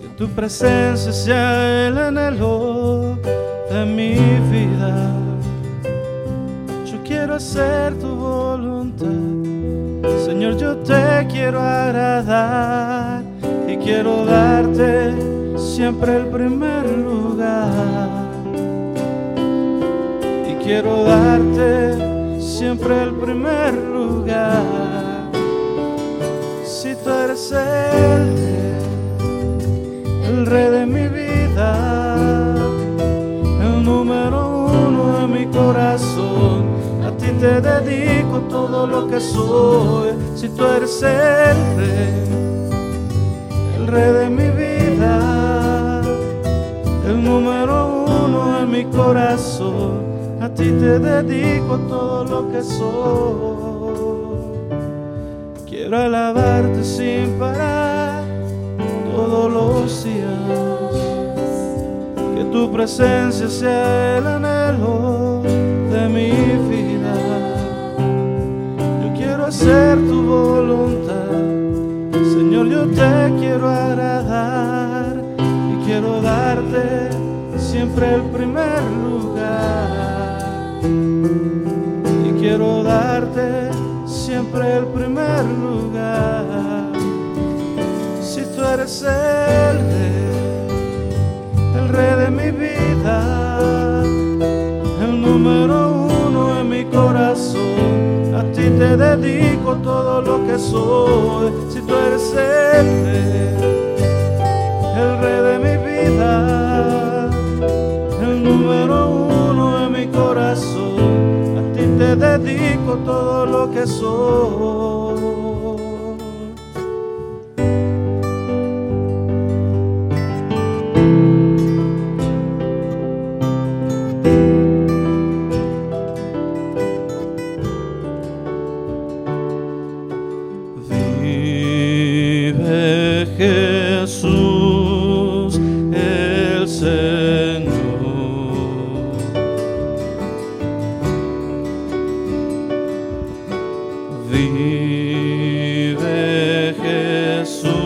Que tu presencia sea el anhelo de mi vida. Yo quiero hacer tu voluntad. Señor, yo te quiero agradar y quiero darte siempre el primer lugar. Y quiero darte siempre el primer lugar. Si tú eres el el rey de mi vida, el número uno de mi corazón, a ti te dedico todo lo que soy. Si tú eres el rey, el rey de mi vida, el número uno en mi corazón, a ti te dedico todo lo que soy. Quiero sin parar todos los días, que tu presencia sea el anhelo de mi vida. Yo quiero hacer tu voluntad. Señor, yo te quiero agradar y quiero darte siempre el primer lugar. Y quiero darte siempre el primer lugar. Eres el rey, el rey de mi vida, el número uno en mi corazón, a ti te dedico todo lo que soy. Si tú eres el rey, el rey de mi vida, el número uno en mi corazón, a ti te dedico todo lo que soy. Vive Jesús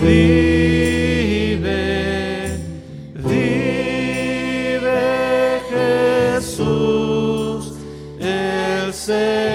vive, vive Jesús el Señor.